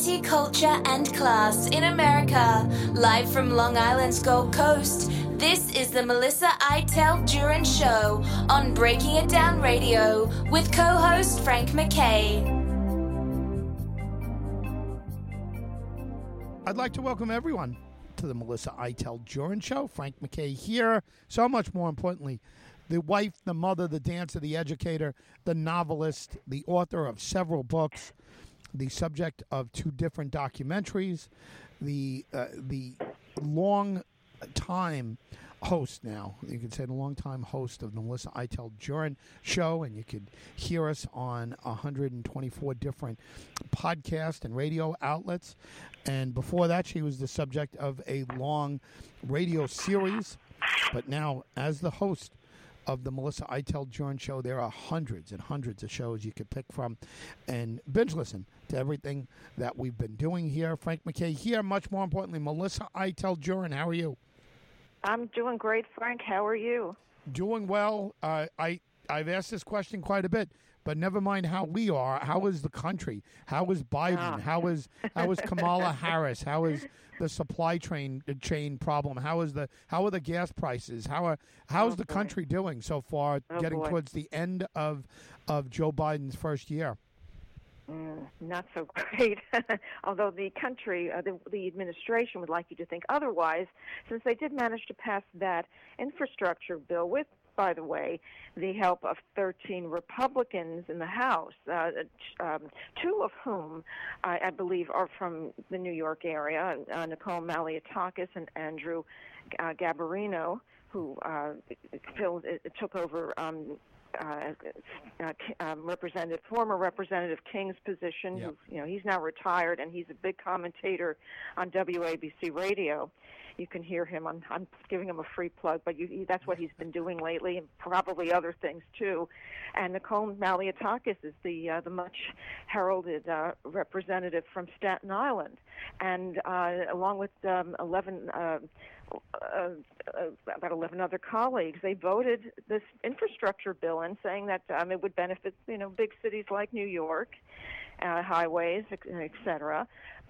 Culture, and class in America. Live from Long Island's Gold Coast, this is the Melissa Iteld Duran Show on Breaking It Down Radio with co host Frank MacKay. I'd like to welcome everyone to the Melissa Iteld Duran Show. Frank MacKay here. So much more importantly, the wife, the mother, the dancer, the educator, the novelist, the author of several books, the subject of two different documentaries, the uh, the long time host now. You could say the long time host of the Melissa Iteld Jurin show, and you could hear us on 124 different podcast and radio outlets. And before that, she was the subject of a long radio series. But now, as the host of the Melissa Iteld Jurin show, there are hundreds and hundreds of shows you could pick from and binge listen to everything that we've been doing here. Frank MacKay here. Much more importantly, Melissa Iteld Jurin. How are you? I'm doing great, Frank. How are you? Doing well. Uh, I I've asked this question quite a bit, but never mind how we are. How is the country? How is Biden? Ah. How is how is Kamala Harris? How is the supply chain uh, chain problem? How is the how are the gas prices? How are how's Oh, the boy. country doing so far? Oh, getting boy. towards the end of of Joe Biden's first year. Mm, not so great. Although the country, uh, the, the administration would like you to think otherwise, since they did manage to pass that infrastructure bill with, by the way, the help of 13 Republicans in the House, uh, um, two of whom I, I believe are from the New York area, uh, Nicole Malliotakis and Andrew uh, Garbarino, who uh, filled, took over um, uh, uh, um, Representative, former Representative King's position. Yep. Who, you know, he's now retired, and he's a big commentator on WABC radio. You can hear him. I'm, I'm giving him a free plug, but you, that's what he's been doing lately, and probably other things too. And Nicole Malliotakis is the uh, the much heralded uh, representative from Staten Island, and uh, along with um, 11. Uh, uh, uh, about 11 other colleagues, they voted this infrastructure bill in, saying that um, it would benefit, you know, big cities like New York, uh, highways, et.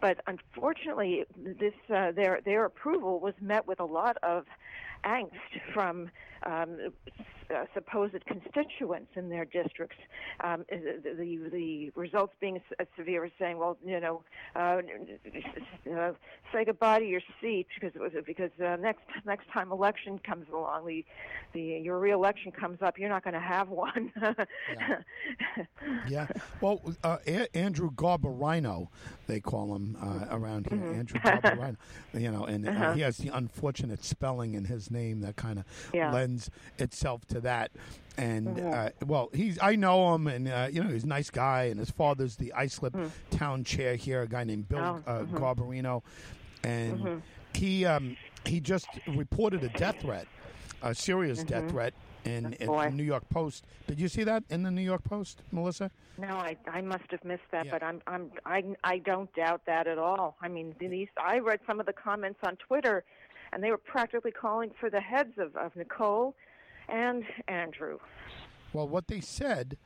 But unfortunately, this uh, their their approval was met with a lot of angst from um, uh, supposed constituents in their districts. Um, the, the the results being as severe as saying, well, you know, uh, uh, say goodbye to your seat because it was because uh, next next time election comes along, the the your reelection comes up, you're not going to have one. Yeah. Well, uh, a- Andrew Garbarino, they call him uh, around here. Mm-hmm. Andrew Garbarino. You know, and uh, Uh-huh. he has the unfortunate spelling in his name that kind of Yeah. lends itself to that. And Mhm. uh, well, he's I know him, and uh, you know he's a nice guy, and his father's the Islip town chair here, a guy named Bill. Oh, uh, mhm. Garbarino, and Mhm. he um, he just reported a death threat, a serious death Mhm. threat. In, in the New York Post. Did you see that in the New York Post, Melissa? No, I I must have missed that, Yeah. but I'm I'm I I don't doubt that at all. I mean, these I read some of the comments on Twitter, and they were practically calling for the heads of of Nicole and Andrew. Well, what they said,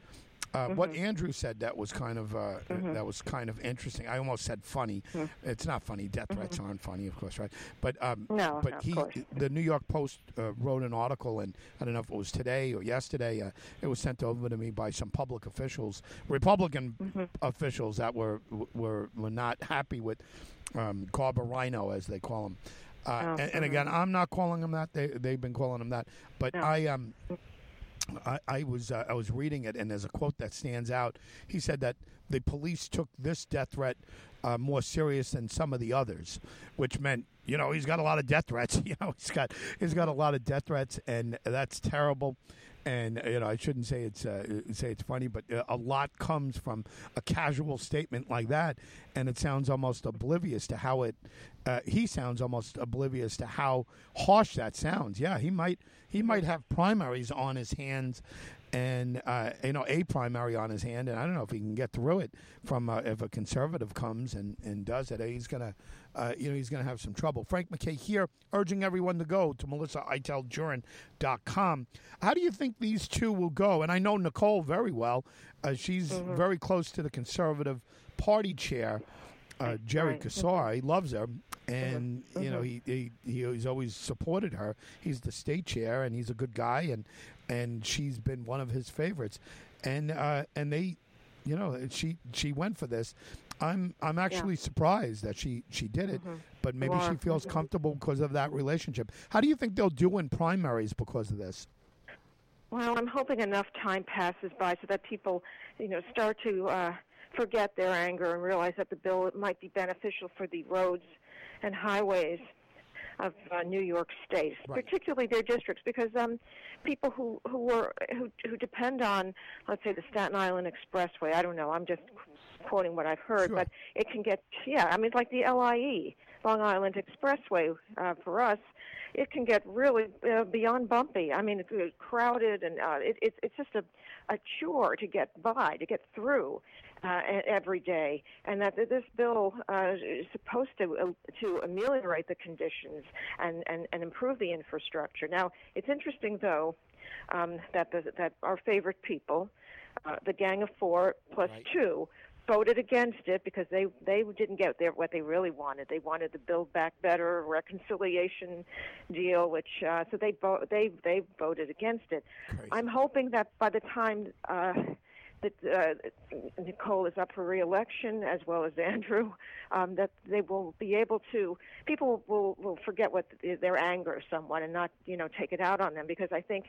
uh, what Mm-hmm. Andrew said, that was kind of uh, that was kind of interesting. I almost said funny. It's not funny. Death threats aren't funny, of course, right? But um, Mm-hmm. No, but no, he, course. the New York Post uh, wrote an article, and I don't know if it was today or yesterday. Uh, it was sent over to me by some public officials, Republican Mm-hmm. officials that were were were not happy with um, Garbarino, as they call him. Uh, Oh, and, and again, I'm not calling him that. They they've been calling him that. But No. I um I, I was uh, I was reading it, and there's a quote that stands out. He said that the police took this death threat uh, more serious than some of the others, which meant you know he's got a lot of death threats. You know he's got he's got a lot of death threats, and that's terrible. And you know I shouldn't say it's uh, say it's funny, but uh, a lot comes from a casual statement like that, and it sounds almost oblivious to how it. Uh, he sounds almost oblivious to how harsh that sounds. Yeah, he might he might have primaries on his hands and uh, you know a primary on his hand, and I don't know if he can get through it from uh, if a conservative comes and, and does it. He's gonna uh, you know he's gonna have some trouble. Frank MacKay here, urging everyone to go to melissaiteljurin.com. How do you think these two will go? And I know Nicole very well. Uh, she's very close to the conservative party chair. uh, Jerry Right. Kassar. He loves her, and Mhm. you know he, he he he's always supported her. He's the state chair, and he's a good guy, and and she's been one of his favorites, and uh, and they, you know, she she went for this. I'm I'm actually surprised that she she did it, Mhm. but maybe she feels Mhm. comfortable because of that relationship. How do you think they'll do in primaries because of this? Well, I'm hoping enough time passes by so that people, you know, start to uh, forget their anger and realize that the bill might be beneficial for the roads and highways of uh, New York State, Right. particularly their districts, because um, people who who were who who depend on, let's say, the Staten Island Expressway. I don't know. I'm just quoting what I've heard, Sure. but it can get yeah. I mean, it's like the LIE, Long Island Expressway, uh, for us it can get really uh, beyond bumpy. I mean, it's uh, crowded, and uh, it, it's it's just a a chore to get by, to get through uh, every day. And that that this bill uh, is supposed to uh, to ameliorate the conditions and, and and improve the infrastructure. Now, it's interesting though um, that the, that our favorite people, uh, the Gang of Four plus Right. two. Voted against it because they they didn't get their what they really wanted. They wanted the Build Back Better reconciliation deal, which uh, so they vo- they they voted against it. Crazy. I'm hoping that by the time uh, that uh, Nicole is up for reelection, as well as Andrew, um, that they will be able to. People will will forget what their anger somewhat and not you know take it out on them because I think,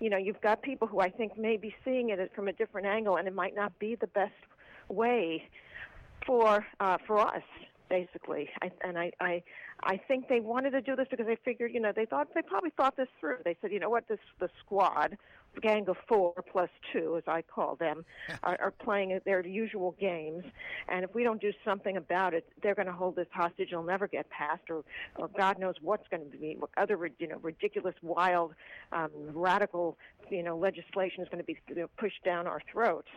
you know, you've got people who I think may be seeing it from a different angle and it might not be the best way for uh, for us basically. I, and I, I I think they wanted to do this because they figured, you know, they thought they probably thought this through. They said, you know what, this the squad, gang of four plus two, as I call them, are, are playing their usual games, and if we don't do something about it, they're going to hold this hostage. It'll never get passed, or, or God knows what's going to be. What other, you know, ridiculous, wild, um, radical, you know, legislation is going to be you know, pushed down our throats.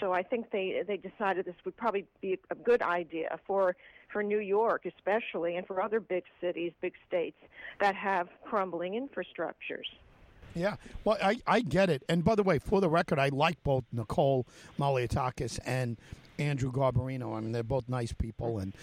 So I think they they decided this would probably be a good idea for for New York especially and for other big cities, big states that have crumbling infrastructures. Yeah, well, I, I get it. And by the way, for the record, I like both Nicole Malliotakis and Andrew Garbarino. I mean, they're both nice people and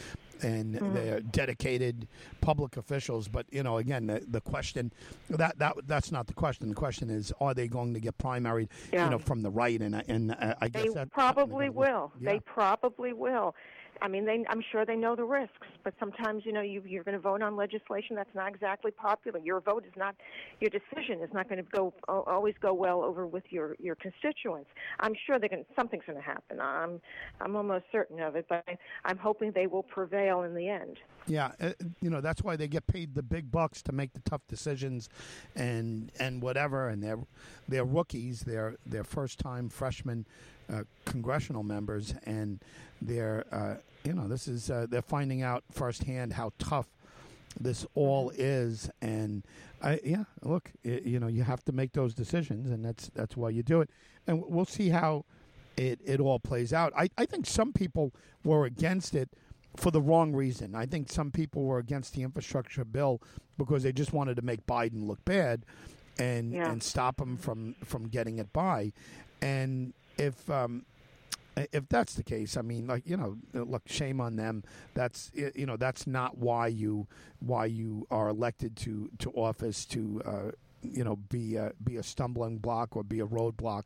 and they're dedicated public officials. But you know, again, the, the question that that that's not the question. The question is, are they going to get primaried? Yeah. You know, from the right, and I- and uh, I guess They probably will. Yeah. They probably will. I mean, they, I'm sure they know the risks, but sometimes, you know, you, you're going to vote on legislation that's not exactly popular. Your vote is not, your decision is not going to go always go well over with your your constituents. I'm sure they're going something's going to happen. I'm I'm almost certain of it, but I'm hoping they will prevail in the end. Yeah, uh, you know that's why they get paid the big bucks to make the tough decisions, and and whatever. And they're they're rookies. They're they're first time freshmen, uh, congressional members, and they're uh, you know this is uh, they're finding out firsthand how tough this all is. And I yeah, look, i you know you have to make those decisions, and that's that's why you do it. And we'll see how it it all plays out. I I think some people were against it for the wrong reason. I think some people were against the infrastructure bill because they just wanted to make Biden look bad and Yeah. and stop him from from getting it by. And if um, if that's the case, I mean, like you know, look, shame on them. That's you know, that's not why you why you are elected to to office to uh, you know be a, be a stumbling block or be a roadblock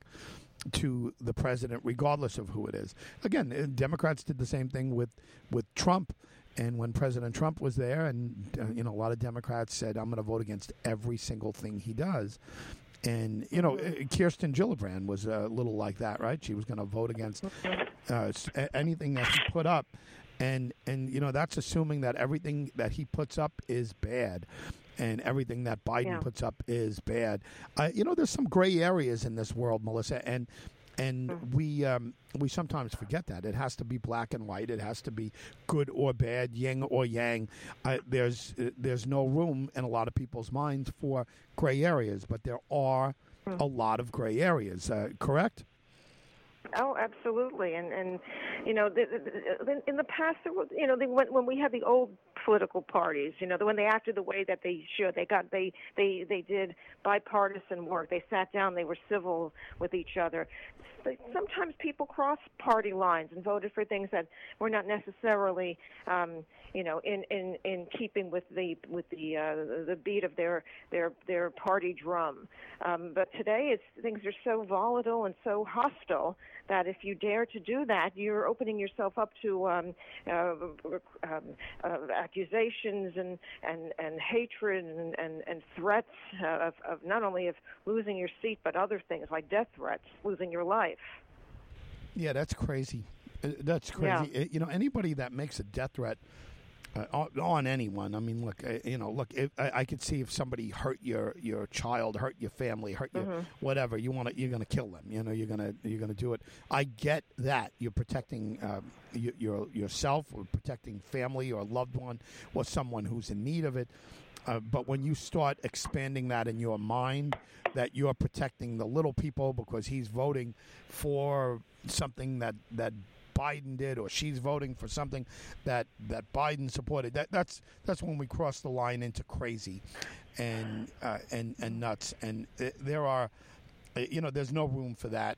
to the president, regardless of who it is. Again, uh, Democrats did the same thing with with Trump, and when President Trump was there, and uh, you know, a lot of Democrats said, "I'm going to vote against every single thing he does." And you know, uh, Kirsten Gillibrand was a little like that, right? She was going to vote against uh, anything that he put up, and and you know, that's assuming that everything that he puts up is bad. And everything that Biden Yeah. puts up is bad. Uh, you know, there's some gray areas in this world, Melissa, and and we um, we sometimes forget that it has to be black and white. It has to be good or bad, yin or yang. Uh, there's uh, there's no room in a lot of people's minds for gray areas, but there are Hmm. a lot of gray areas. Uh, correct? Oh, absolutely, and and you know, the, the, in the past, there was, you know, the, when when we had the old political parties. You know, when they acted the way that they should, they got they they they did bipartisan work. They sat down. They were civil with each other. Sometimes people cross party lines and voted for things that were not necessarily, um, you know, in, in, in keeping with the with the uh, the beat of their their their party drum. Um, but today, it's things are so volatile and so hostile that if you dare to do that, you're opening yourself up to um, uh, um, uh, accusations and, and, and hatred and, and, and threats of, of not only of losing your seat, but other things like death threats, losing your life. Yeah, that's crazy. Uh, that's crazy. Yeah. Uh, you know, anybody that makes a death threat uh, on, anyone. I mean, look, uh, you know, look. If, I, I, could see if somebody hurt your your child, hurt your family, hurt mm-hmm. your whatever. You want to, you're going to kill them. You know, you're going to you're going to do it. I get that you're protecting um, your, your yourself or protecting family or loved one or someone who's in need of it. Uh, but when you start expanding that in your mind, that you're protecting the little people because he's voting for something that that Biden did or she's voting for something that that Biden supported. That that's that's when we cross the line into crazy, and uh, and and nuts. And there are, uh, you know, there's no room for that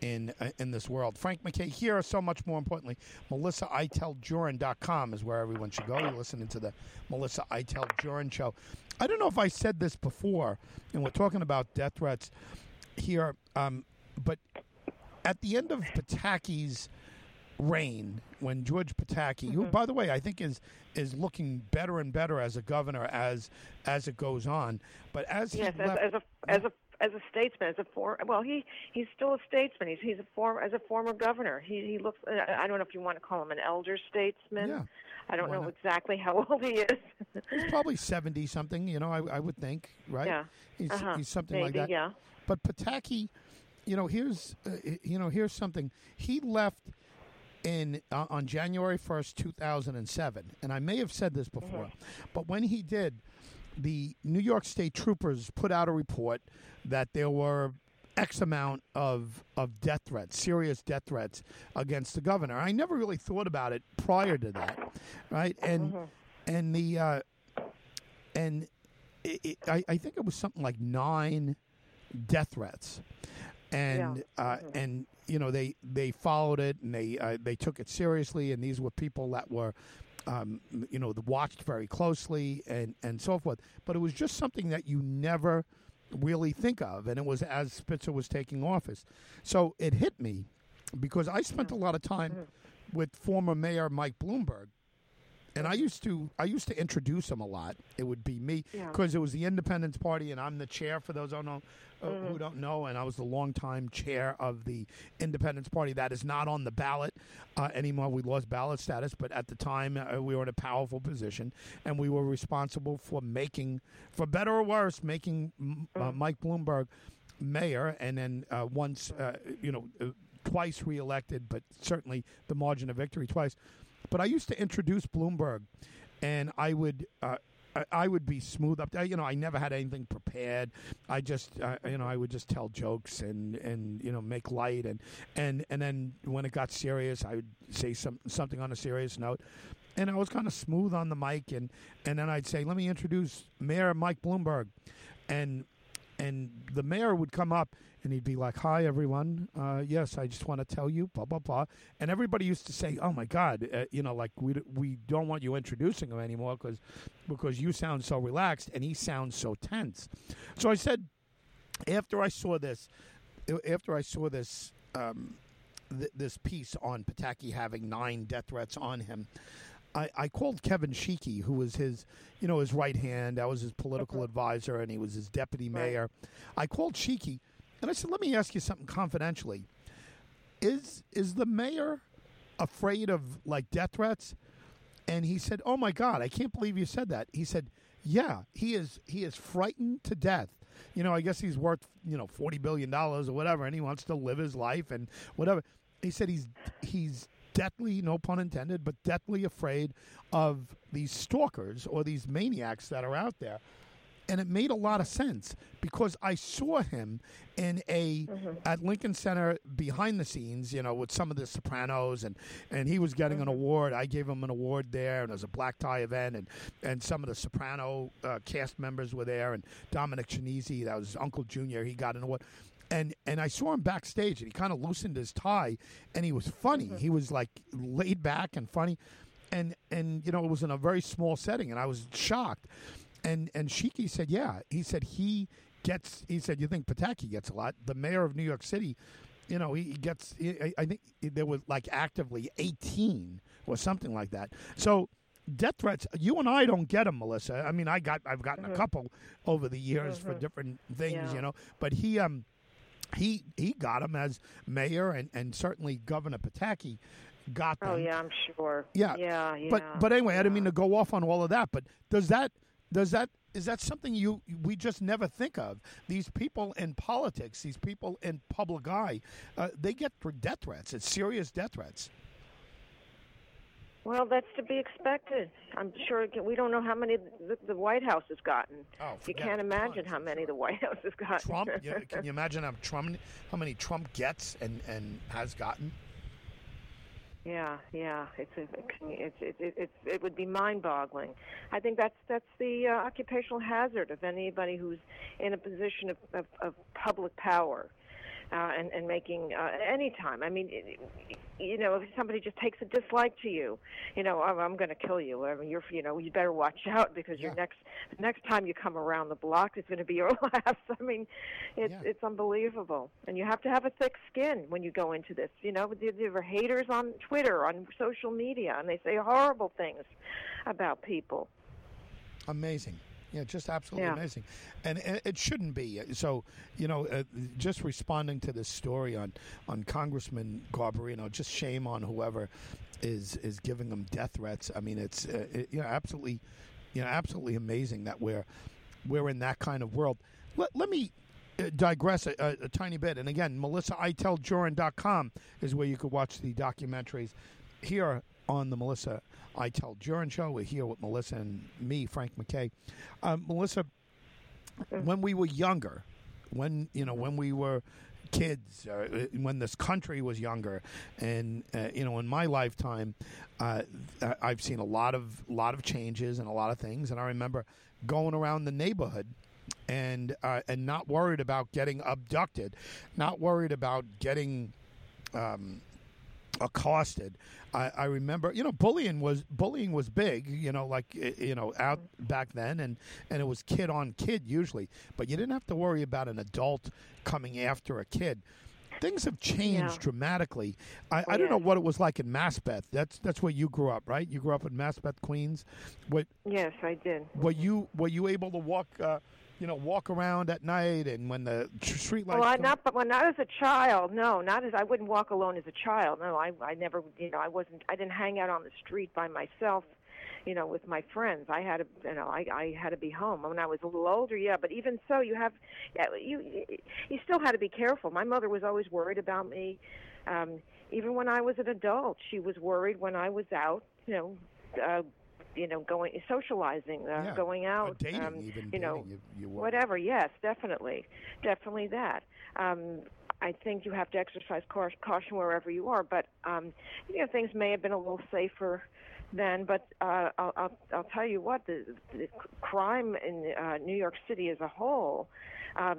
in uh, in this world. Frank MacKay here, so much more importantly, MelissaItelJurin.com is where everyone should go. You're listening to the Melissa Itel show. I don't know if I said this before, and we're talking about death threats here, um, but at the end of Pataki's reign when George Pataki, mm-hmm. who by the way I think is is looking better and better as a governor as as it goes on, but as yes, as, left, as a as a as a statesman, as a for well, he he's still a statesman. He's he's a former as a former governor. He he looks. I don't know if you want to call him an elder statesman. Yeah. I don't Why know not? exactly how old he is. he's probably seventy something. You know, I I would think, right? Yeah. He's uh-huh. he's something Maybe, like that. Yeah. But Pataki, you know, here's uh, you know here's something. He left in uh, on January 1st, 2007. And I may have said this before, mm-hmm. but when he did, the New York State troopers put out a report that there were X amount of of death threats, serious death threats against the governor. I never really thought about it prior to that, right? And mm-hmm. and the uh, and it, it, I, I think it was something like nine death threats, and yeah. uh, mm-hmm. and you know they they followed it and they uh, they took it seriously and these were people that were um, you know watched very closely and and so forth but it was just something that you never really think of and it was as Spitzer was taking office so it hit me because I spent a lot of time mm-hmm. with former mayor Mike Bloomberg and I used to I used to introduce him a lot. It would be me because yeah. it was the Independence Party, and I'm the chair for those who don't know, uh, mm-hmm. who don't know, and I was the longtime chair of the Independence Party. That is not on the ballot uh, anymore. We lost ballot status, but at the time uh, we were in a powerful position, and we were responsible for making, for better or worse, making uh, mm-hmm. Mike Bloomberg mayor, and then uh, once uh, you know twice reelected, but certainly the margin of victory twice. But I used to introduce Bloomberg, and I would. Uh, I would be smooth up. You know, I never had anything prepared. I just, you know, I would just tell jokes and and you know make light and and and then when it got serious, I would say some something on a serious note. And I was kind of smooth on the mic, and and then I'd say, "Let me introduce Mayor Mike Bloomberg," and and the mayor would come up and he'd be like, "Hi, everyone. Uh, yes, I just want to tell you, blah blah blah." And everybody used to say, "Oh my God, uh, you know, like we we don't want you introducing him anymore because because you sound so relaxed and he sounds so tense." So I said, after I saw this, after I saw this. Um, th- this piece on Pataki having nine death threats on him, I, I, called Kevin Sheekey, who was his, you know, his right hand. I was his political advisor, and he was his deputy mayor. I called Sheekey, and I said, "Let me ask you something confidentially. Is is the mayor afraid of like death threats?" And he said, "Oh my God, I can't believe you said that." He said, "Yeah, he is. He is frightened to death." You know, I guess he's worth you know forty billion dollars or whatever, and he wants to live his life and whatever. He said he's he's deathly, no pun intended, but deathly afraid of these stalkers or these maniacs that are out there and it made a lot of sense because I saw him in a at Lincoln Center behind the scenes, you know, with some of the Sopranos, and and he was getting an award. I gave him an award there, and it was a black tie event, and and some of the Soprano uh, cast members were there, and Dominic Chianese, that was Uncle Junior, he got an award. And and I saw him backstage, and he kind of loosened his tie, and he was funny. Mm-hmm. He was like laid back and funny, and and you know it was in a very small setting, and I was shocked. And and Sheekey said, yeah, he said he gets. He said, you think Pataki gets a lot? The mayor of New York City, you know, he gets. I, I think there was like actively eighteen or something like that. So death threats you and i don't get them melissa i mean i got i've gotten a mm-hmm. couple over the years for mm-hmm. different things Yeah. you know but he um he he got him as mayor and and certainly governor pataki got them Oh yeah, I'm sure. Yeah, yeah, yeah. but but anyway, I didn't mean to go off on all of that. But does that does that is that something you we just never think of? These people in politics, these people in public eye, uh, they get death threats. It's serious death threats. Well, that's to be expected. I'm sure we don't know how many the, the White House has gotten. Oh, you can't imagine how many the White House has gotten. Trump, yeah, can you imagine how Trump how many Trump gets and and has gotten? Yeah, yeah, it's a, it's it, it, it's it would be mind-boggling. I think that's that's the uh, occupational hazard of anybody who's in a position of of, of public power. Uh, and and making uh, any time. I mean, it, you know, if somebody just takes a dislike to you, you know, oh, I'm going to kill you. I mean, you're, you know, you better watch out because your next the next time you come around the block is going to be your last. I mean, it's Yeah. it's unbelievable, and you have to have a thick skin when you go into this. You know, there are haters on Twitter, on social media, and they say horrible things about people. Amazing. Yeah, just absolutely Yeah. amazing. And it, it shouldn't be. So, you know, uh, just responding to this story on, on Congressman Garbarino, just shame on whoever is is giving them death threats. I mean, it's uh, it, you know absolutely, you know, absolutely amazing that we're we're in that kind of world. Let, let me uh, digress a, a, a tiny bit. And again, MelissaITellJoran.com is where you could watch the documentaries. Here on the Melissa I Tell Joran show, we're here with Melissa and me, Frank MacKay. Um, Melissa, when we were younger, when you know when we were kids, uh, when this country was younger, and uh, you know in my lifetime, uh, I- I've seen a lot of lot of changes and a lot of things, and I remember going around the neighborhood and uh, and not worried about getting abducted, not worried about getting um, accosted. I, I remember, you know, bullying was bullying was big, you know, like you know, out back then, and and it was kid on kid usually, but you didn't have to worry about an adult coming after a kid. Things have changed Yeah. dramatically. I, I don't know what it was like in Maspeth. That's that's where you grew up, right? You grew up in Maspeth, Queens. What Yes, I did. were you were you able to walk, uh, you know, walk around at night and when the tr- street lights? Well, I not, but when I was a child, no, not as I wouldn't walk alone as a child. No, I, I never, you know, I wasn't, I didn't hang out on the street by myself, you know, with my friends. I had to, you know, I, I had to be home when I was a little older. Yeah, but even so, you have, yeah, you, you still had to be careful. My mother was always worried about me. Um, even when I was an adult, she was worried when I was out, you know. Uh, you know, going socializing, uh, Yeah, going out, dating, um, even you know, you, you whatever. Yes definitely. Definitely that. Um i think you have to exercise cau- caution wherever you are but um you know things may have been a little safer then but uh i'll i'll, I'll tell you what the, the crime in uh new york city as a whole um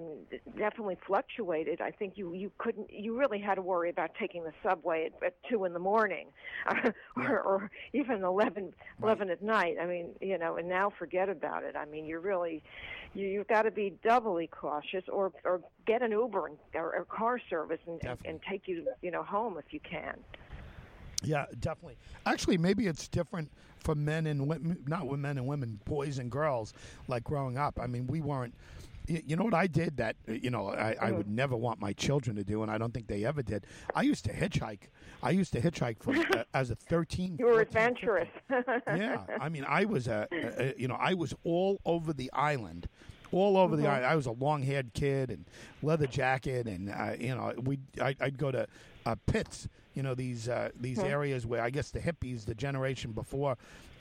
definitely fluctuated. I think you you couldn't you really had to worry about taking the subway at, at two in the morning or, or even 11 11 at night. I mean you know and now forget about it. I mean you're really you, you've got to be doubly cautious or or get an uber and, or, or car service and, and, and take you you know home if you can Yeah, definitely. Actually, maybe it's different for men and women, not with men and women, boys and girls, like growing up. I mean, we weren't. You know what I did that uh, you know I, I would never want my children to do, and I don't think they ever did. I used to hitchhike. I used to hitchhike for uh, as a thirteen. you were 14, adventurous yeah, I mean, I was a, a you know I was all over the island, all over the island. I was a long-haired kid and leather jacket, and uh, you know we I, I'd go to uh, pits. You know these uh, these areas where I guess the hippies, the generation before,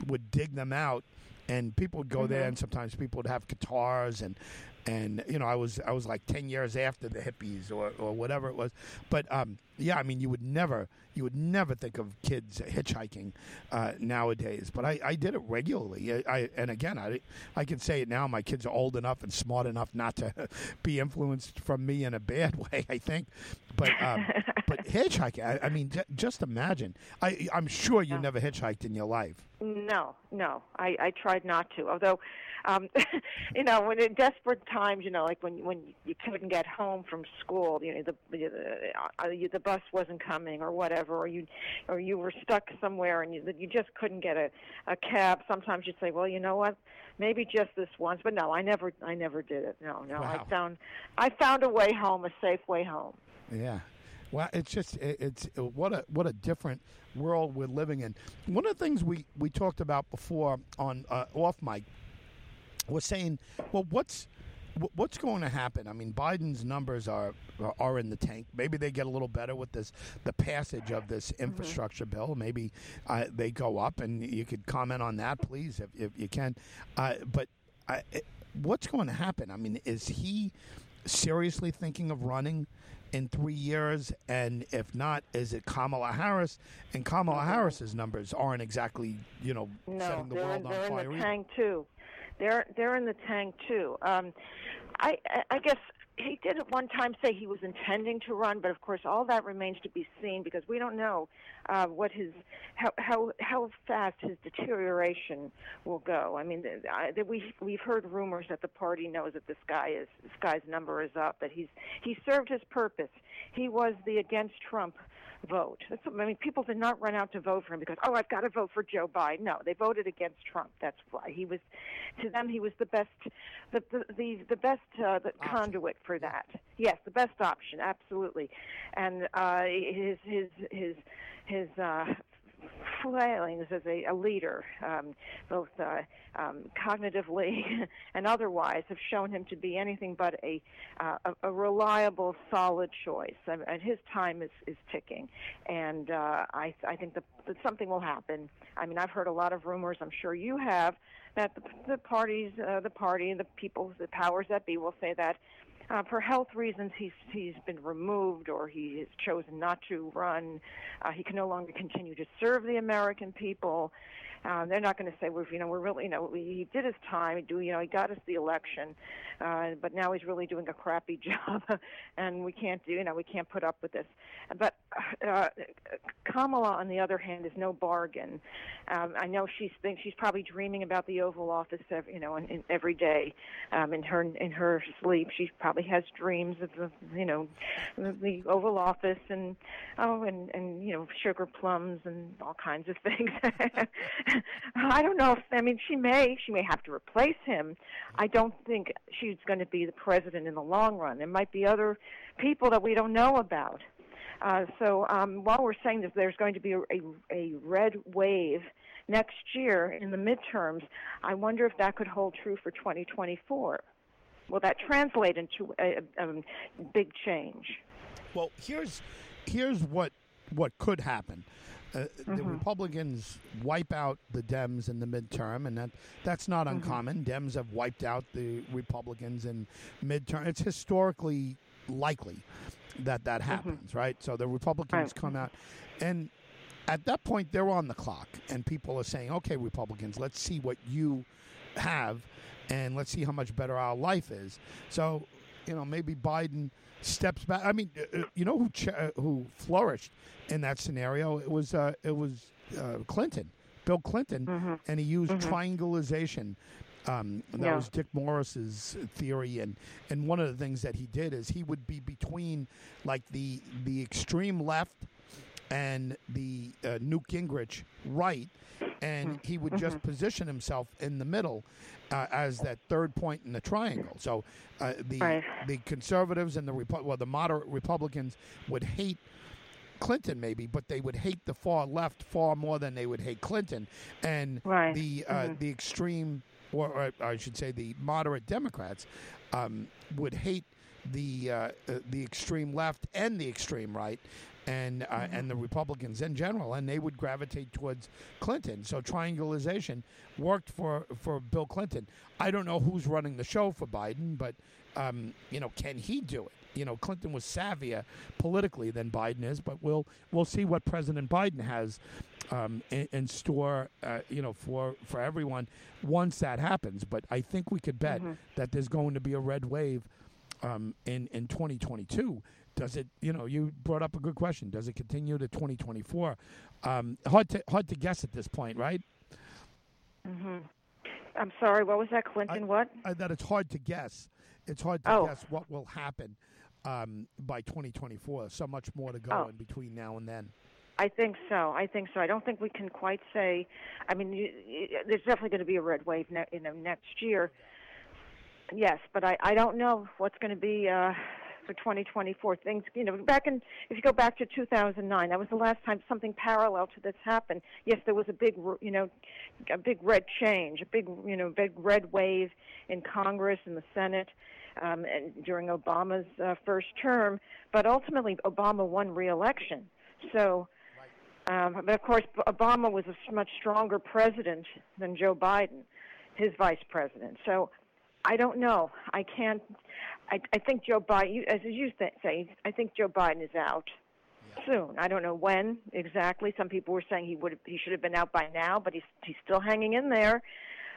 would dig them out and people would go mm-hmm. there, and sometimes people would have guitars and and you know I was I was like ten years after the hippies or, or whatever it was, but um, yeah, I mean you would never you would never think of kids hitchhiking uh, nowadays, but I, I did it regularly. I, I, and again I I can say it now. My kids are old enough and smart enough not to be influenced from me in a bad way. I think, but um, but hitchhiking. I, I mean, j- just imagine. I I'm sure you never hitchhiked in your life. No, no, I I tried not to. Although um, you know, when in desperate times, you know, like when when you couldn't get home from school, you know, the the, uh, the bus wasn't coming or whatever, or you or you were stuck somewhere and you you just couldn't get a a cab. Sometimes you'd say, well, you know what, maybe just this once. But no, I never I never did it. No, no, wow. I found I found a way home, a safe way home. Yeah. Well, it's just it's what a what a different world we're living in. One of the things we we talked about before on uh, off mic was saying, well, what's what's going to happen? I mean, Biden's numbers are are in the tank. Maybe they get a little better with this the passage of this mm-hmm. infrastructure mm-hmm. bill. Maybe uh, they go up, and you could comment on that, please, if, if you can. Uh, but uh, what's going to happen? I mean, is he seriously thinking of running? in three years? And if not, is it Kamala Harris? And Kamala mm-hmm. Harris's numbers aren't exactly, you know, no, setting the world on fire. They're in the tank too. They're they're in the tank too. Um, I I guess he did at one time say he was intending to run, but of course all that remains to be seen because we don't know uh, what his how how how fast his deterioration will go. I mean, I, we we've heard rumors that the party knows that this guy is this guy's number is up, that he's he served his purpose. He was the against Trump vote. That's, I mean, people did not run out to vote for him because, oh, I've got to vote for Joe Biden. No, they voted against Trump. That's why he was, to them, he was the best, the the the, the best uh, the conduit for that. Yes, the best option, absolutely. And uh, his his his his uh, failings as a, a leader, um, both uh, um, cognitively and otherwise, have shown him to be anything but a, uh, a, a reliable, solid choice. And, and his time is, is ticking. And uh, I, I think that, something will happen. I mean, I've heard a lot of rumors, I'm sure you have, that the, the parties, uh, the party, the people, the powers that be will say that uh, for health reasons, he's he's been removed or he has chosen not to run. Uh, he can no longer continue to serve the American people. Uh, they're not going to say, well, you know, we're really, you know, he did his time. Do you know, he got us the election, uh, but now he's really doing a crappy job, and we can't do, you know, we can't put up with this. But uh, Kamala, on the other hand, is no bargain. Um, I know she's think she's probably dreaming about the Oval Office, every, you know, in, in every day. Um, in her in her sleep, she probably has dreams of the, you know, the Oval Office and oh, and and you know, sugar plums and all kinds of things. I don't know if I mean she may she may have to replace him. I don't think she's going to be the president in the long run. There might be other people that we don't know about. Uh, so um, while we're saying that there's going to be a, a, a red wave next year in the midterms, I wonder if that could hold true for 2024. Will that translate into a, a, a big change? Well, here's here's what what could happen. Uh, mm-hmm. The Republicans wipe out the Dems in the midterm, and that that's not mm-hmm. uncommon. Dems have wiped out the Republicans in midterm. It's historically likely that that mm-hmm. happens, mm-hmm. right? So the Republicans right. come out, and at that point they're on the clock, and people are saying, "Okay, Republicans, let's see what you have, and let's see how much better our life is." So, you know, maybe Biden steps back. I mean, uh, uh, you know who ch- uh, who flourished in that scenario? It was uh, it was uh, Clinton, Bill Clinton, mm-hmm. and he used mm-hmm. triangulation um, that yeah. was Dick Morris's theory, and and one of the things that he did is he would be between like the the extreme left and the uh, Newt Gingrich right, and mm-hmm. he would mm-hmm. just position himself in the middle uh, as that third point in the triangle. So uh, the right. the conservatives and the Repu- well the moderate Republicans would hate. Clinton maybe, but they would hate the far left far more than they would hate Clinton, and right. the uh, mm-hmm. the extreme or, or I should say, the moderate Democrats um, would hate the uh, uh, the extreme left and the extreme right, and uh, Mm-hmm. and the Republicans in general, and they would gravitate towards Clinton. So triangulation worked for for Bill Clinton. I don't know who's running the show for Biden, but um, you know, can he do it? You know, Clinton was savvier politically than Biden is, but we'll we'll see what President Biden has um, in, in store. Uh, you know, for for everyone once that happens. But I think we could bet that there's going to be a red wave um, in in 2022. Does it? You know, you brought up a good question. Does it continue to 2024? Um, hard to hard to guess at this point, right? Mm-hmm. I'm sorry. What was that, Clinton? what? Uh, that it's hard to guess. It's hard to Oh. guess what will happen um, by 2024. So much more to go Oh. in between now and then. I think so. I think so. I don't think we can quite say. I mean, you, you, there's definitely going to be a red wave ne- you know, next year. Yes, but I, I don't know what's going to be uh, for 2024. Things, you know, back in if you go back to 2009, that was the last time something parallel to this happened. Yes, there was a big, you know, a big red change, a big, you know, big red wave in Congress and the Senate. Um, and during Obama's uh, first term, but ultimately Obama won re-election. So, um, but of course, Obama was a much stronger president than Joe Biden, his vice president. So I don't know. I can't. I, I think Joe Biden, as you say, I think Joe Biden is out soon. I don't know when exactly. Some people were saying he would he should have been out by now, but he's he's still hanging in there.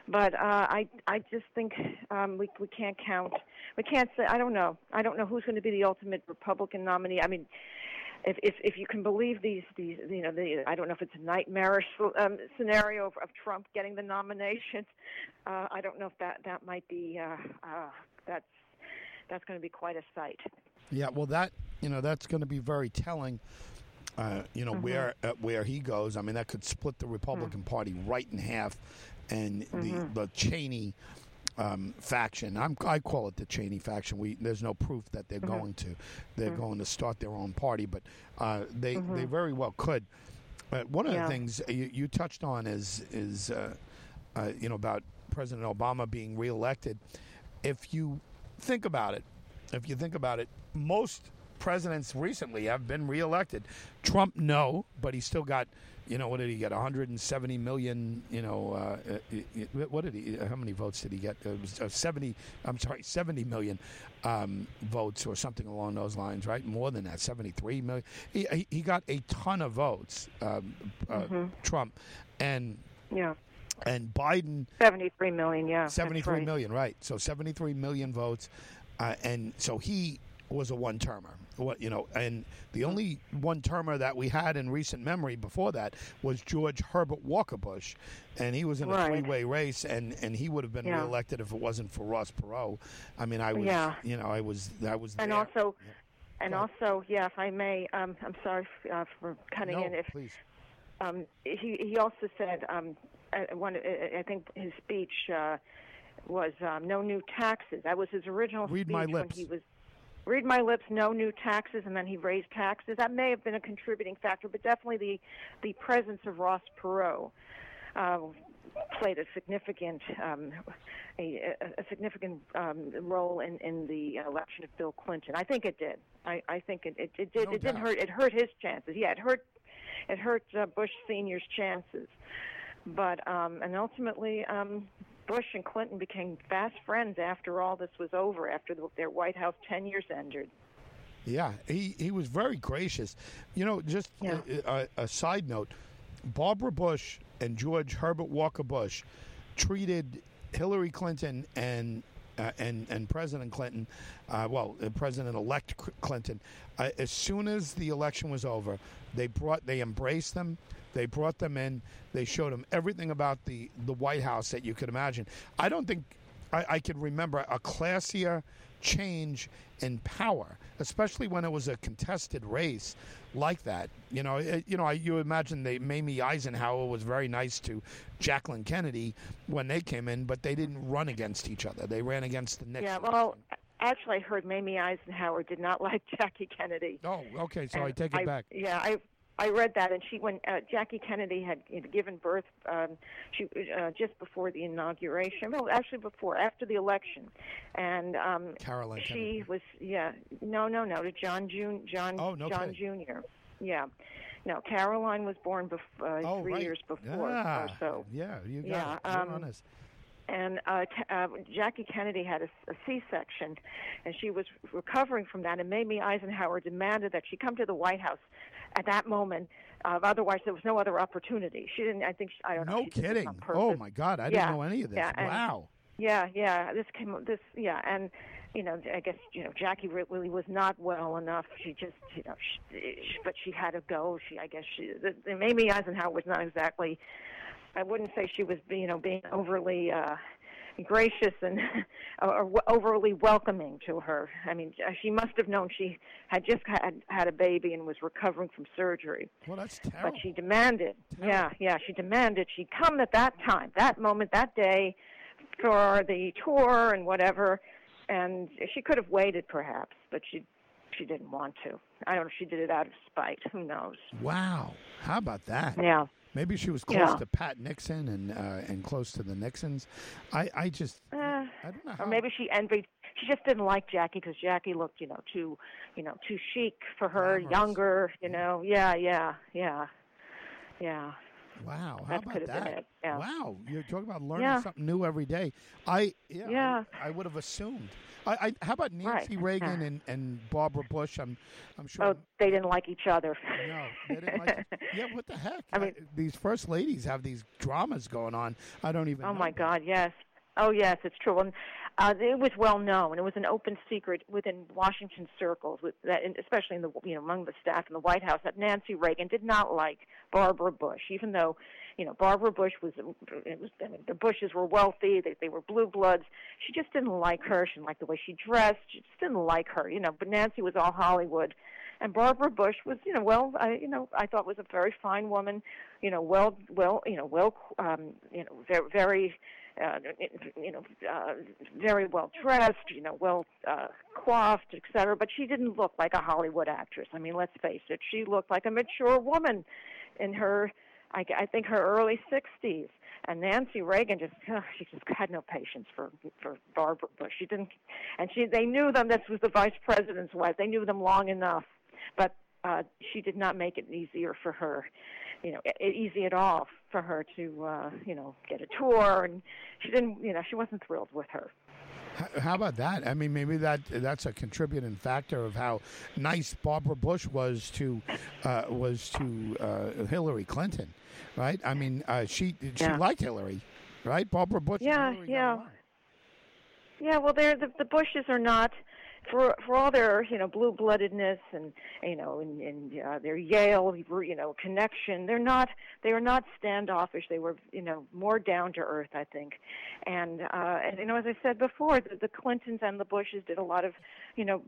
But uh, I I just think um, we we can't count. We can't say. I don't know. I don't know who's going to be the ultimate Republican nominee. I mean, if if if you can believe these these you know the I don't know if it's a nightmarish um, scenario of, of Trump getting the nomination. Uh, I don't know if that that might be uh, uh, that's that's going to be quite a sight. Yeah, well, that you know that's going to be very telling. Uh, you know where uh, where he goes. I mean, that could split the Republican Party right in half, and the the Cheney um, faction. I'm, I call it the Cheney faction. We there's no proof that they're going to they're going to start their own party, but uh, they they very well could. Uh, one of Yeah. the things you, you touched on is is uh, uh, you know about President Obama being reelected. If you think about it, if you think about it, most presidents recently have been reelected. Trump, no, but he still got, you know, what did he get? 170 million, you know, uh, uh, uh, what did he, how many votes did he get? It was uh, 70, I'm sorry, 70 million um, votes or something along those lines, right? More than that, 73 million. He, he- got a ton of votes, um, uh, Trump. And, Yeah, and Biden seventy-three million. Yeah, that's Seventy-three right. million, right? So seventy-three million votes, uh, and so he was a one-termer. What you know, and the only one-termer that we had in recent memory before that was George Herbert Walker Bush, and he was in a Right. three-way race, and and he would have been Yeah. reelected if it wasn't for Ross Perot. I mean, I was, Yeah. you know, I was, I was And there. also, and Go also, yeah, if I may, um, I'm sorry f- uh, for cutting no, in. If please. um, he he also said um, one, I think his speech uh, was um, no new taxes. That was his original Read speech my when he was. Read my lips. No new taxes, and then he raised taxes. That may have been a contributing factor, but definitely the the presence of Ross Perot uh, played a significant um, a, a significant um, role in, in the election of Bill Clinton. I think it did. I, I think it, it, it did. No it did doubt. hurt. It hurt his chances. Yeah, it hurt. It hurt uh, Bush Senior's chances. But um, and ultimately, um, Bush and Clinton became fast friends after all this was over. After the, their White House tenures ended. Yeah, he, he was very gracious. You know, just Yeah. a, a, a side note Barbara Bush and George Herbert Walker Bush treated Hillary Clinton and uh, and and President Clinton, uh, well, uh, President-elect Clinton, uh, as soon as the election was over, they brought they embraced them. They brought them in. They showed them everything about the the White House that you could imagine. I don't think I, I could remember a classier change in power, especially when it was a contested race like that. You know, it, you know, I, you imagine they Mamie Eisenhower was very nice to Jacqueline Kennedy when they came in, but they didn't run against each other. They ran against the Nixon. Yeah. Well, actually, I heard Mamie Eisenhower did not like Jackie Kennedy. Oh, okay. So I take it back. Yeah, I I read that, and she when uh, Jackie Kennedy had you know, given birth, um, she uh, just before the inauguration. Well, actually before, after the election, and um, Caroline she Kennedy. was yeah no no no to John Jun John Oh, no John kidding. Jr. Yeah. No, Caroline was born bef- uh, oh, three right. years before yeah. or so. Yeah, you got Yeah, it. You're um, on this. and uh, t- uh, Jackie Kennedy had a, a C-section, and she was recovering from that. And Mamie Eisenhower demanded that she come to the White House at that moment. Uh, otherwise, there was no other opportunity. She didn't. I think. She, I don't know. No she did this kidding. Oh my God, I Yeah, didn't know any of this. yeah, and- wow. Yeah, yeah. This came. This, yeah, and you know, I guess you know, Jackie really was not well enough. She just, you know, she, she, but she had to go. She, I guess, she. The, the Mamie Eisenhower was not exactly. I wouldn't say she was, you know, being overly. uh gracious and or overly welcoming to her. I mean, uh, she must have known she had just had had a baby and was recovering from surgery. Well, that's terrible. But she demanded, Terrible. yeah, yeah, she demanded she come at that time, that moment, that day, for the tour and whatever. And she could have waited, perhaps, but she she didn't want to. I don't know. If she did it out of spite. Who knows? wow. How about that? Yeah. Maybe she was close Yeah. to Pat Nixon and uh, and close to the Nixons. I, I just Uh, I don't know how. or maybe she envied. She just didn't like Jackie because Jackie looked, you know, too, you know, too chic for her, Glamorous. younger. You know, yeah, yeah, yeah, yeah. Wow, how That about could have been that? yeah. Wow, you're talking about learning Yeah. something new every day. I yeah, I- Yeah. I, would have assumed. I, I how about Nancy Right, Reagan and, and Barbara Bush? I'm I'm sure. Oh, they didn't like each other. no, they didn't like. yeah, what the heck? I mean- these first ladies have these dramas going on. I don't even. Oh my them. God, yes. Oh yes, it's true. And uh, it was well known. It was an open secret within Washington circles, with that, especially in the you know among the staff in the White House, that Nancy Reagan did not like Barbara Bush, even though you know Barbara Bush was. It was I mean, the Bushes were wealthy. They they were blue bloods. She just didn't like her. She didn't like the way she dressed. She just didn't like her. You know, but Nancy was all Hollywood. And Barbara Bush was, you know, well, I, you know, I thought was a very fine woman, you know, well, well, you know, well, um, you know, very, very uh, you know, uh, very well dressed, you know, well uh, coiffed, et cetera. But she didn't look like a Hollywood actress. I mean, let's face it, she looked like a mature woman in her, I, I think, her early 60s. And Nancy Reagan just, uh, she just had no patience for for Barbara Bush. She didn't, and she they knew them. This was the vice president's wife. They knew them long enough, but uh, she did not make it easier for her you know, easy at all for her to, uh, you know, get a tour, and she didn't, you know, she wasn't thrilled with her. How about that? I mean, maybe that that's a contributing factor of how nice Barbara Bush was to uh, was to uh, Hillary Clinton, right? I mean, uh, she she Yeah. liked Hillary, right? Barbara Bush. Yeah, yeah. Yeah, well, they're the, the Bushes are not, for for all their you know blue bloodedness and you know and, and uh, their Yale you know connection. They're not they were not standoffish. They were you know more down to earth, I think. And uh, and you know as I said before, the, the Clintons and the Bushes did a lot of you know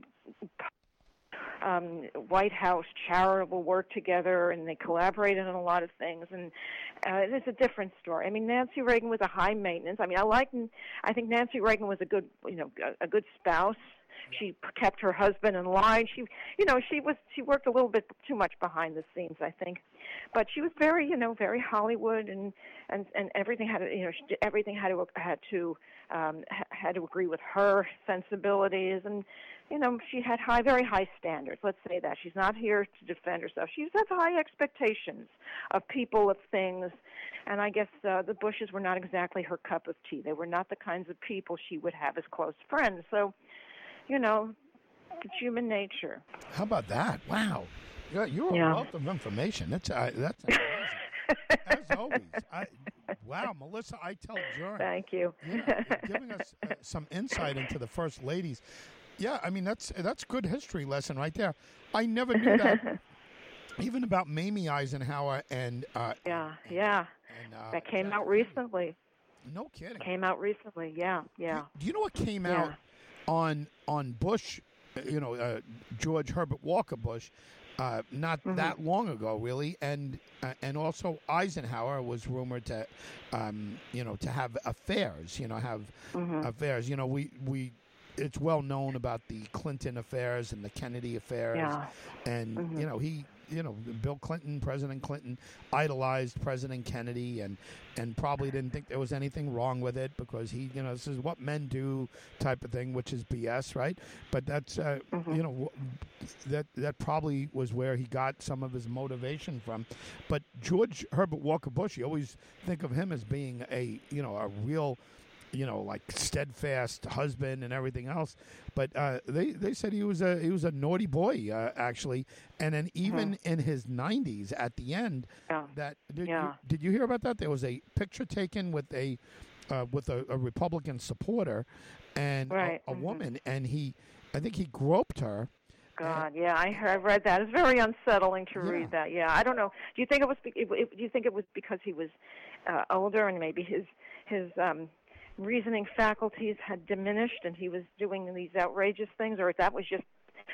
um, White House charitable work together, and they collaborated on a lot of things. And uh, it's a different story. I mean, Nancy Reagan was a high maintenance. I mean, I like. I think Nancy Reagan was a good, you know, a, a good spouse. She kept her husband in line. She, you know, she was she worked a little bit too much behind the scenes, I think, but she was very, you know, very Hollywood, and and and everything had to, you know, she, everything had to had to um, had to agree with her sensibilities, and you know, she had high, very high standards. Let's say that she's not here to defend herself. She has high expectations of people, of things, and I guess uh, the Bushes were not exactly her cup of tea. They were not the kinds of people she would have as close friends. So, you know, it's human nature. How about that? Wow, you're, you're Yeah. a wealth of information. That's uh, that's. As always, I, wow, Melissa, I tell Joran. Thank you. yeah, giving us uh, some insight into the first ladies. Yeah, I mean that's that's good history lesson right there. I never knew that even about Mamie Eisenhower and uh, yeah, yeah. and uh, That came Jackie out recently. No kidding. Came out recently. Yeah, yeah. Do you know what came Yeah. out on on Bush? You know, uh, George Herbert Walker Bush. Uh, not Mm-hmm. that long ago, really, and uh, and also Eisenhower was rumored to, um, you know, to have affairs. You know, have Mm-hmm. affairs. You know, we we it's well known about the Clinton affairs and the Kennedy affairs, Yeah. and Mhm. you know he you know, Bill Clinton, President Clinton, idolized President Kennedy, and and probably didn't think there was anything wrong with it because he, you know, this is what men do, type of thing, which is BS, right? But that's, uh, Mm-hmm. you know, that that probably was where he got some of his motivation from. But George Herbert Walker Bush, you always think of him as being a, you know, a real you know, like steadfast husband and everything else. But uh, they they said he was a he was a naughty boy uh, actually, and then even in his nineties at the end, Mm-hmm. Yeah. that did Yeah. you, did you hear about that? There was a picture taken with a uh, with a, a Republican supporter and a- Right, a, mhm. woman, and he I think he groped her. God, yeah, I heard, I read that. It's very unsettling to Yeah. read that. Yeah, I don't know. Do you think it was? be- it- it- Do you think it was because he was uh, older and maybe his his um, reasoning faculties had diminished and he was doing these outrageous things, or if that was just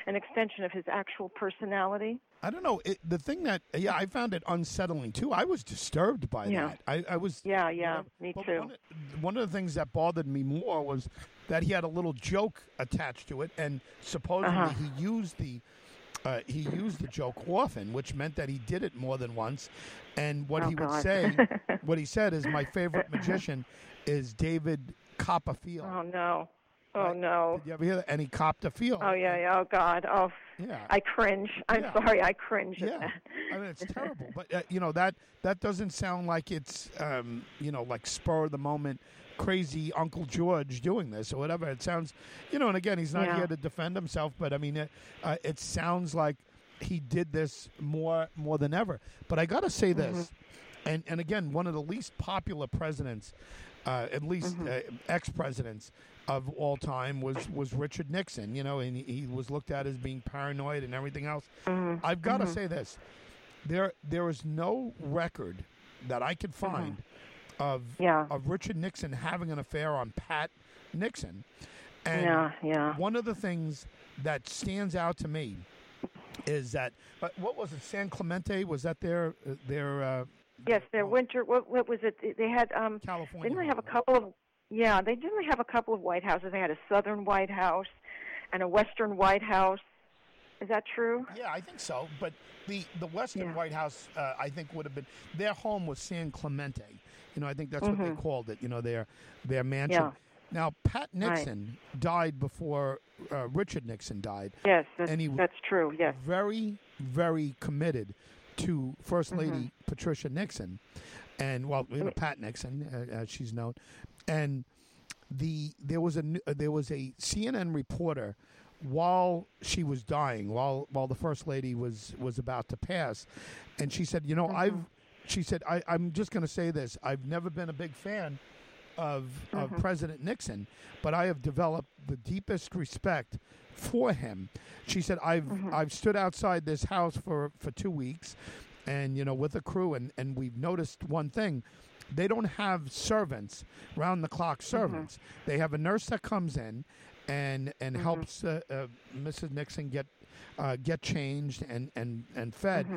an extension of his actual personality? I don't know. It, the thing that yeah, I found it unsettling too. I was disturbed by Yeah. that. I, I was Yeah, you yeah, know, me too. One of, one of the things that bothered me more was that he had a little joke attached to it, and supposedly Uh-huh. he used the uh, he used the joke often, which meant that he did it more than once. And what Oh, he would God. say, what he said is, my favorite magician is David Copperfield. Oh no! Oh Right. no! Did you ever hear that? And he copped a field. Oh yeah, yeah. Oh God! Oh, yeah. I cringe. I'm Yeah. sorry. I cringe Yeah. I mean, it's terrible, but uh, you know that that doesn't sound like it's um, you know like spur of the moment, crazy Uncle George doing this or whatever. It sounds, you know, and again, he's not Yeah. here to defend himself, but I mean, it, uh, it sounds like he did this more more than ever. But I got to say this, Mm-hmm. and and again, one of the least popular presidents, uh, at least Mm-hmm. uh, ex presidents of all time was was Richard Nixon. You know, and he, he was looked at as being paranoid and everything else. Mm-hmm. I've got to say this: there there is no record that I could find of Mm-hmm. Yeah. of Richard Nixon having an affair on Pat Nixon. And Yeah, yeah. one of the things that stands out to me is that but what was it? San Clemente was that their their uh, Yes, their oh, winter. What, what was it? They had. um California. Didn't they have a couple of? Yeah, they didn't have a couple of White Houses. They had a Southern White House and a Western White House. Is that true? Yeah, I think so. But the the Western Yeah. White House, uh, I think, would have been their home was San Clemente. You know, I think that's what they called it. You know, their their mansion. Mm-hmm. Yeah. Now, Pat Right. Nixon died before uh, Richard Nixon died. Yes, that's, And he- that's true. Yes. Very, very committed to First Mm-hmm. Lady Patricia Nixon, and well, you know, Pat Nixon, uh, as she's known, and the there was a uh, there was a CNN reporter while she was dying, while while the first lady was was about to pass, and she said, "You know, I've," she said, I, "I'm just going to say this. I've never been a big fan of of President Nixon, but I have developed the deepest respect for him." She said, "I've I've stood outside this house for for two weeks." And you know, with a crew, and, and we've noticed one thing: they don't have servants, round the clock servants. They have a nurse that comes in and and helps uh, uh, Mrs. Nixon get uh, get changed and and and fed.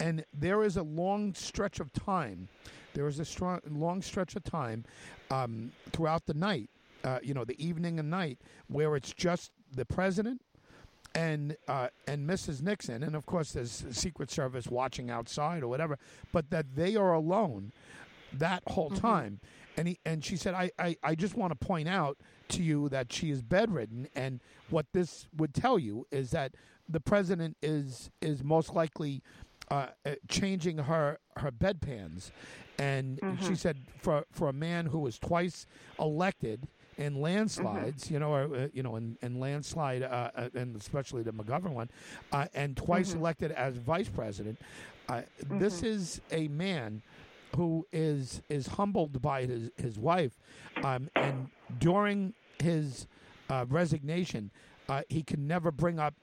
And there is a long stretch of time. There is a strong, long stretch of time um, throughout the night, uh, you know, the evening and night, where it's just the president and uh, and Mrs. Nixon, and of course there's Secret Service watching outside or whatever, but that they are alone that whole time. And he and she said, I, I, I just want to point out to you that she is bedridden, and what this would tell you is that the president is is most likely uh, uh, changing her her bedpans, and she said for for a man who was twice elected in landslides, you know, or uh, you know, in, in landslide, uh, uh, and especially the McGovern one, uh, and twice elected as vice president. Uh, This is a man who is is humbled by his his wife, um, and during his uh, resignation, uh, he can never bring up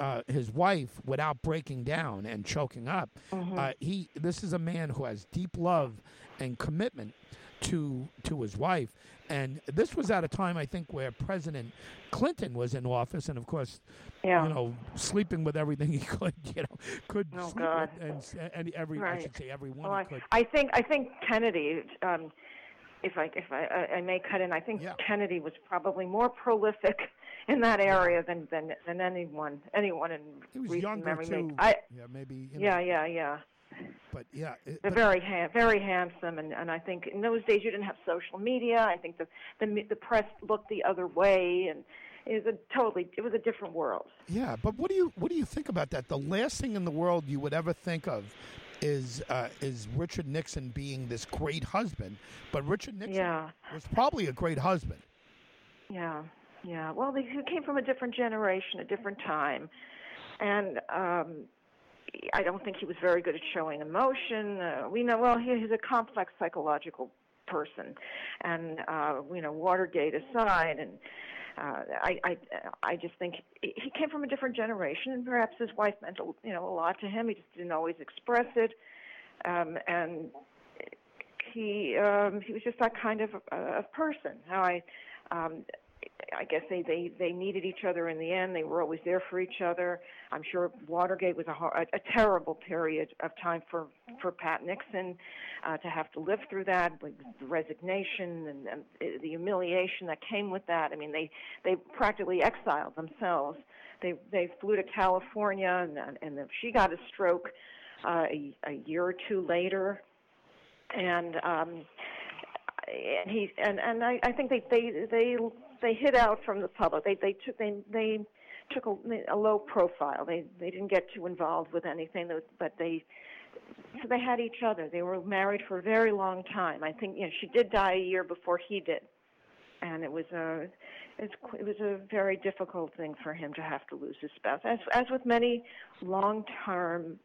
uh, his wife without breaking down and choking up. Uh, he this is a man who has deep love and commitment to to his wife, and this was at a time I think where President Clinton was in office, and of course, Yeah. you know, sleeping with everything he could, you know, could Oh, sleep God. with, and, and every I should say everyone Well, I, could. I think I think Kennedy. Um, if I if I, I I may cut in, I think Yeah. Kennedy was probably more prolific in that area than than than anyone anyone in he was recent younger memory. too. I, yeah, maybe. You know, yeah, yeah, yeah. But yeah, it, They're but- very ha- very handsome, and and I think in those days you didn't have social media. I think the the the press looked the other way, and it was a totally it was a different world. Yeah, but what do you what do you think about that? The last thing in the world you would ever think of is uh, is Richard Nixon being this great husband, but Richard Nixon Yeah. was probably a great husband. Yeah, yeah. Well, they he came from a different generation, a different time, and um, I don't think he was very good at showing emotion. Uh, we know well he, he's a complex psychological person, and uh, you know Watergate aside, and uh, I I I just think he came from a different generation, and perhaps his wife meant you know a lot to him. He just didn't always express it, um, and he um, he was just that kind of uh, of person. How I um, I guess they, they they needed each other in the end. They were always there for each other. I'm sure Watergate was a hor- a, terrible period of time for for Pat Nixon uh, to have to live through that with the resignation and, and the humiliation that came with that. I mean, they they practically exiled themselves. They they flew to California and and she got a stroke uh, a, a year or two later, and um, and he and and I, I think they they they they hid out from the public. They they took they they took a, a low profile. They they didn't get too involved with anything, but they so they had each other. They were married for a very long time. I think you know she did die a year before he did, and it was a it's, it was a very difficult thing for him to have to lose his spouse, as as with many long-term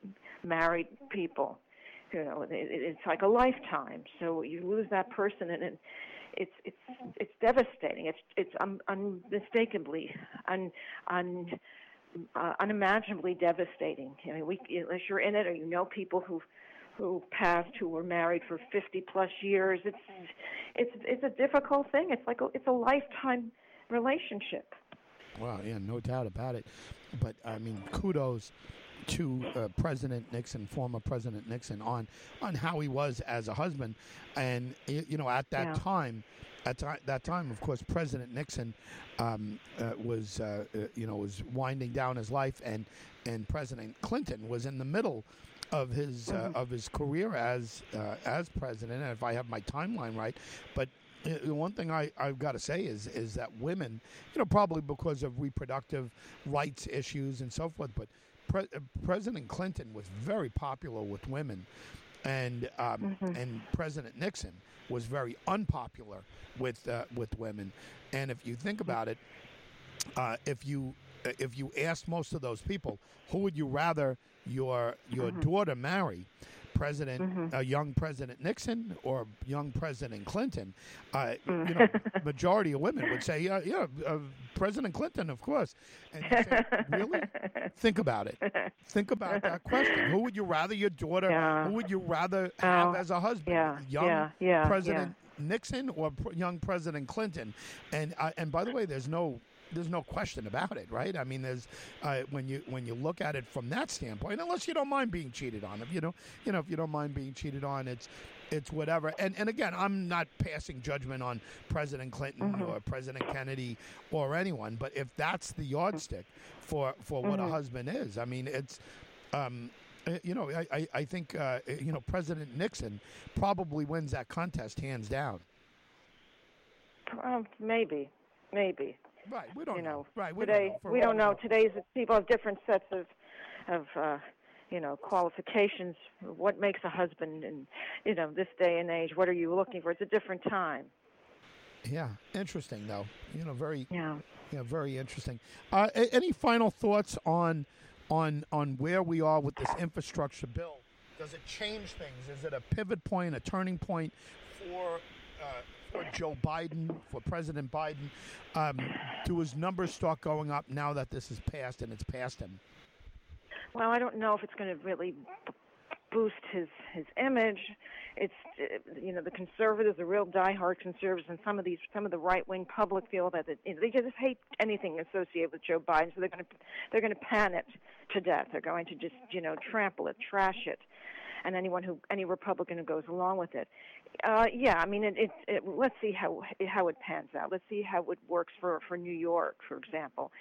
married people. You know, it- it's like a lifetime. So you lose that person, and it, it's it's it's devastating. It's it's un, unmistakably un, un uh, unimaginably devastating. I mean, we unless you're in it or you know people who who passed who were married for 50 plus years. It's it's it's a difficult thing. It's like a, it's a lifetime relationship. Well, yeah, no doubt about it. But I mean, kudos to uh, President Nixon, former President Nixon, on on how he was as a husband, and you know, at that Yeah. time, at that time, of course, President Nixon um, uh, was uh, uh, you know was winding down his life, and and President Clinton was in the middle of his uh, of his career as uh, as president. And if I have my timeline right, but the one thing I, I've got to say is is that women, you know, probably because of reproductive rights issues and so forth, but Pre- uh, President Clinton was very popular with women, and um, and President Nixon was very unpopular with uh, with women. And if you think about it, uh, if you if you asked most of those people, who would you rather your your daughter marry? President, uh, young President Nixon or young President Clinton, uh, you know, majority of women would say, yeah, yeah, uh, President Clinton, of course. And say, really? Think about it. Think about that question. Who would you rather your daughter? Yeah. Who would you rather have Oh, as a husband? yeah, young yeah, yeah, President Nixon or pr- young President Clinton? And uh, and by the way, there's no there's no question about it, right? I mean, there's uh, when you when you look at it from that standpoint, unless you don't mind being cheated on, if you know, you know, if you don't mind being cheated on, it's it's whatever. And and again, I'm not passing judgment on President Clinton or President Kennedy or anyone, but if that's the yardstick for for what a husband is, I mean, it's. Um, uh, you know, I, I, I think uh, you know President Nixon probably wins that contest hands down. Um, maybe, maybe. Right, we don't you know, Right, we today don't know. For we don't know. Today's people have different sets of of uh, you know qualifications. What makes a husband, and you know, this day and age, what are you looking for? It's a different time. Yeah, interesting though. You know, very Yeah. yeah, very interesting. Uh, a- any final thoughts on on on where we are with this infrastructure bill? Does it change things? Is it a pivot point, a turning point for uh, for Joe Biden, for President Biden? Um, do his numbers start going up now that this is passed and it's passed him? Well, I don't know if it's going to really boost his his image. It's uh, you know the conservatives, the real diehard conservatives, and some of these some of the right wing public feel that it, they just hate anything associated with Joe Biden, so they're going to they're going to pan it to death. They're going to just you know trample it, trash it. And anyone who any Republican who goes along with it. Uh, yeah, I mean, it, it, it, let's see how how it pans out. Let's see how it works for for New York, for example.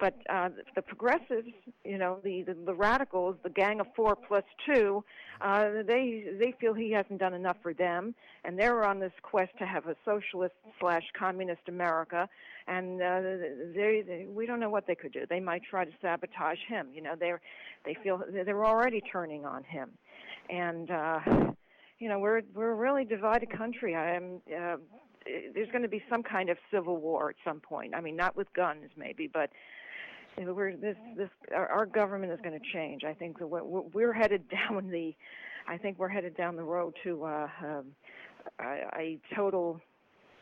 But uh, the progressives, you know, the, the the radicals, the gang of four plus two, uh, they they feel he hasn't done enough for them, and they're on this quest to have a socialist slash communist America. And uh, they, they we don't know what they could do. They might try to sabotage him. You know, they're they feel they're already turning on him, and. uh you know we're we're a really divided country. I am. Uh, there's going to be some kind of civil war at some point. I mean, not with guns, maybe, but we're this this our, our government is going to change. I think that we're, we're headed down the. I think we're headed down the road to uh, um, a, a total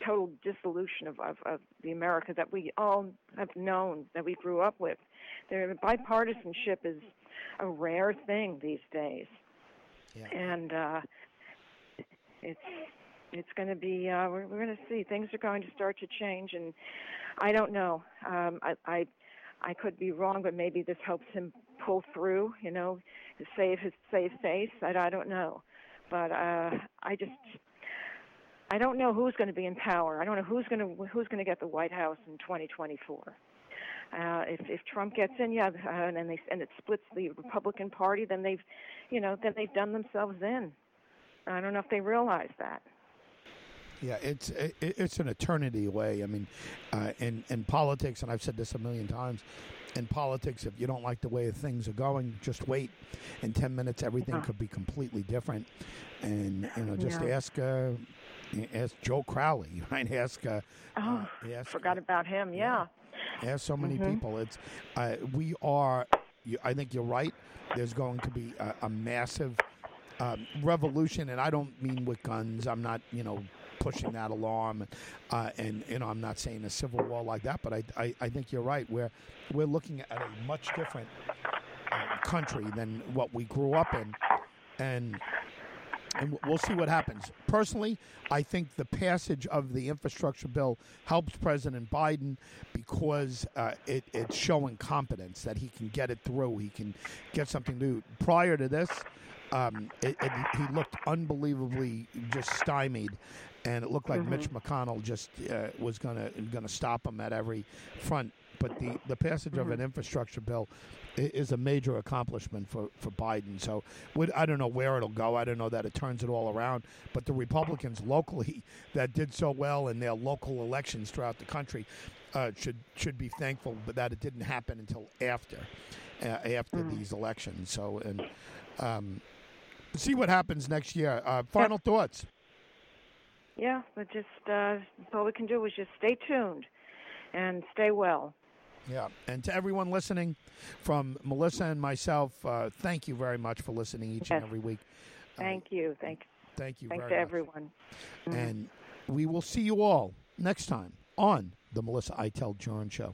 total dissolution of, of, of the America that we all have known, that we grew up with. There, bipartisanship is a rare thing these days, Yeah. and uh, it's it's going to be uh, we're, we're going to see things are going to start to change, and I don't know. Um, I, I I could be wrong, but maybe this helps him pull through. You know, to save his save face. I, I don't know, but uh, I just I don't know who's going to be in power. I don't know who's going to who's going to get the White House in 2024. Uh, if if Trump gets in, yeah, uh, and they and it splits the Republican Party, then they've, you know, then they've done themselves in. I don't know if they realize that. Yeah, it's it, it's an eternity away. I mean, uh, in in politics, and I've said this a million times. In politics, if you don't like the way things are going, just wait. In ten minutes, everything Uh-huh. could be completely different. And you know, just Yeah. ask uh, ask Joe Crowley. Right? Ask. Uh, Oh, uh, ask, forgot about him. Yeah. Ask so many Mhm. people. It's uh, we are. I think you're right. There's going to be a, a massive um, revolution, and I don't mean with guns. I'm not, you know, pushing that alarm, uh, and you know, I'm not saying a civil war like that. But I, I, I think you're right. We're we're looking at a much different uh, country than what we grew up in, and and we'll see what happens. Personally, I think the passage of the infrastructure bill helps President Biden because uh, it, it's showing competence that he can get it through. He can get something new. Prior to this, um, it, it, he looked unbelievably just stymied, and it looked like Mitch McConnell just uh, was gonna gonna stop him at every front. But the, the passage of an infrastructure bill is a major accomplishment for, for Biden. So would, I don't know where it'll go. I don't know that it turns it all around. But the Republicans locally that did so well in their local elections throughout the country uh, should should be thankful that it didn't happen until after uh, after these elections. So and um, see what happens next year. Uh, final thoughts. Yeah, but just uh, all we can do is just stay tuned and stay well. Yeah, and to everyone listening, from Melissa and myself, uh, thank you very much for listening each and every week. Uh, Thank you. Thank thank you thanks very to much. everyone. And we will see you all next time on the Melissa Itel Joran Show.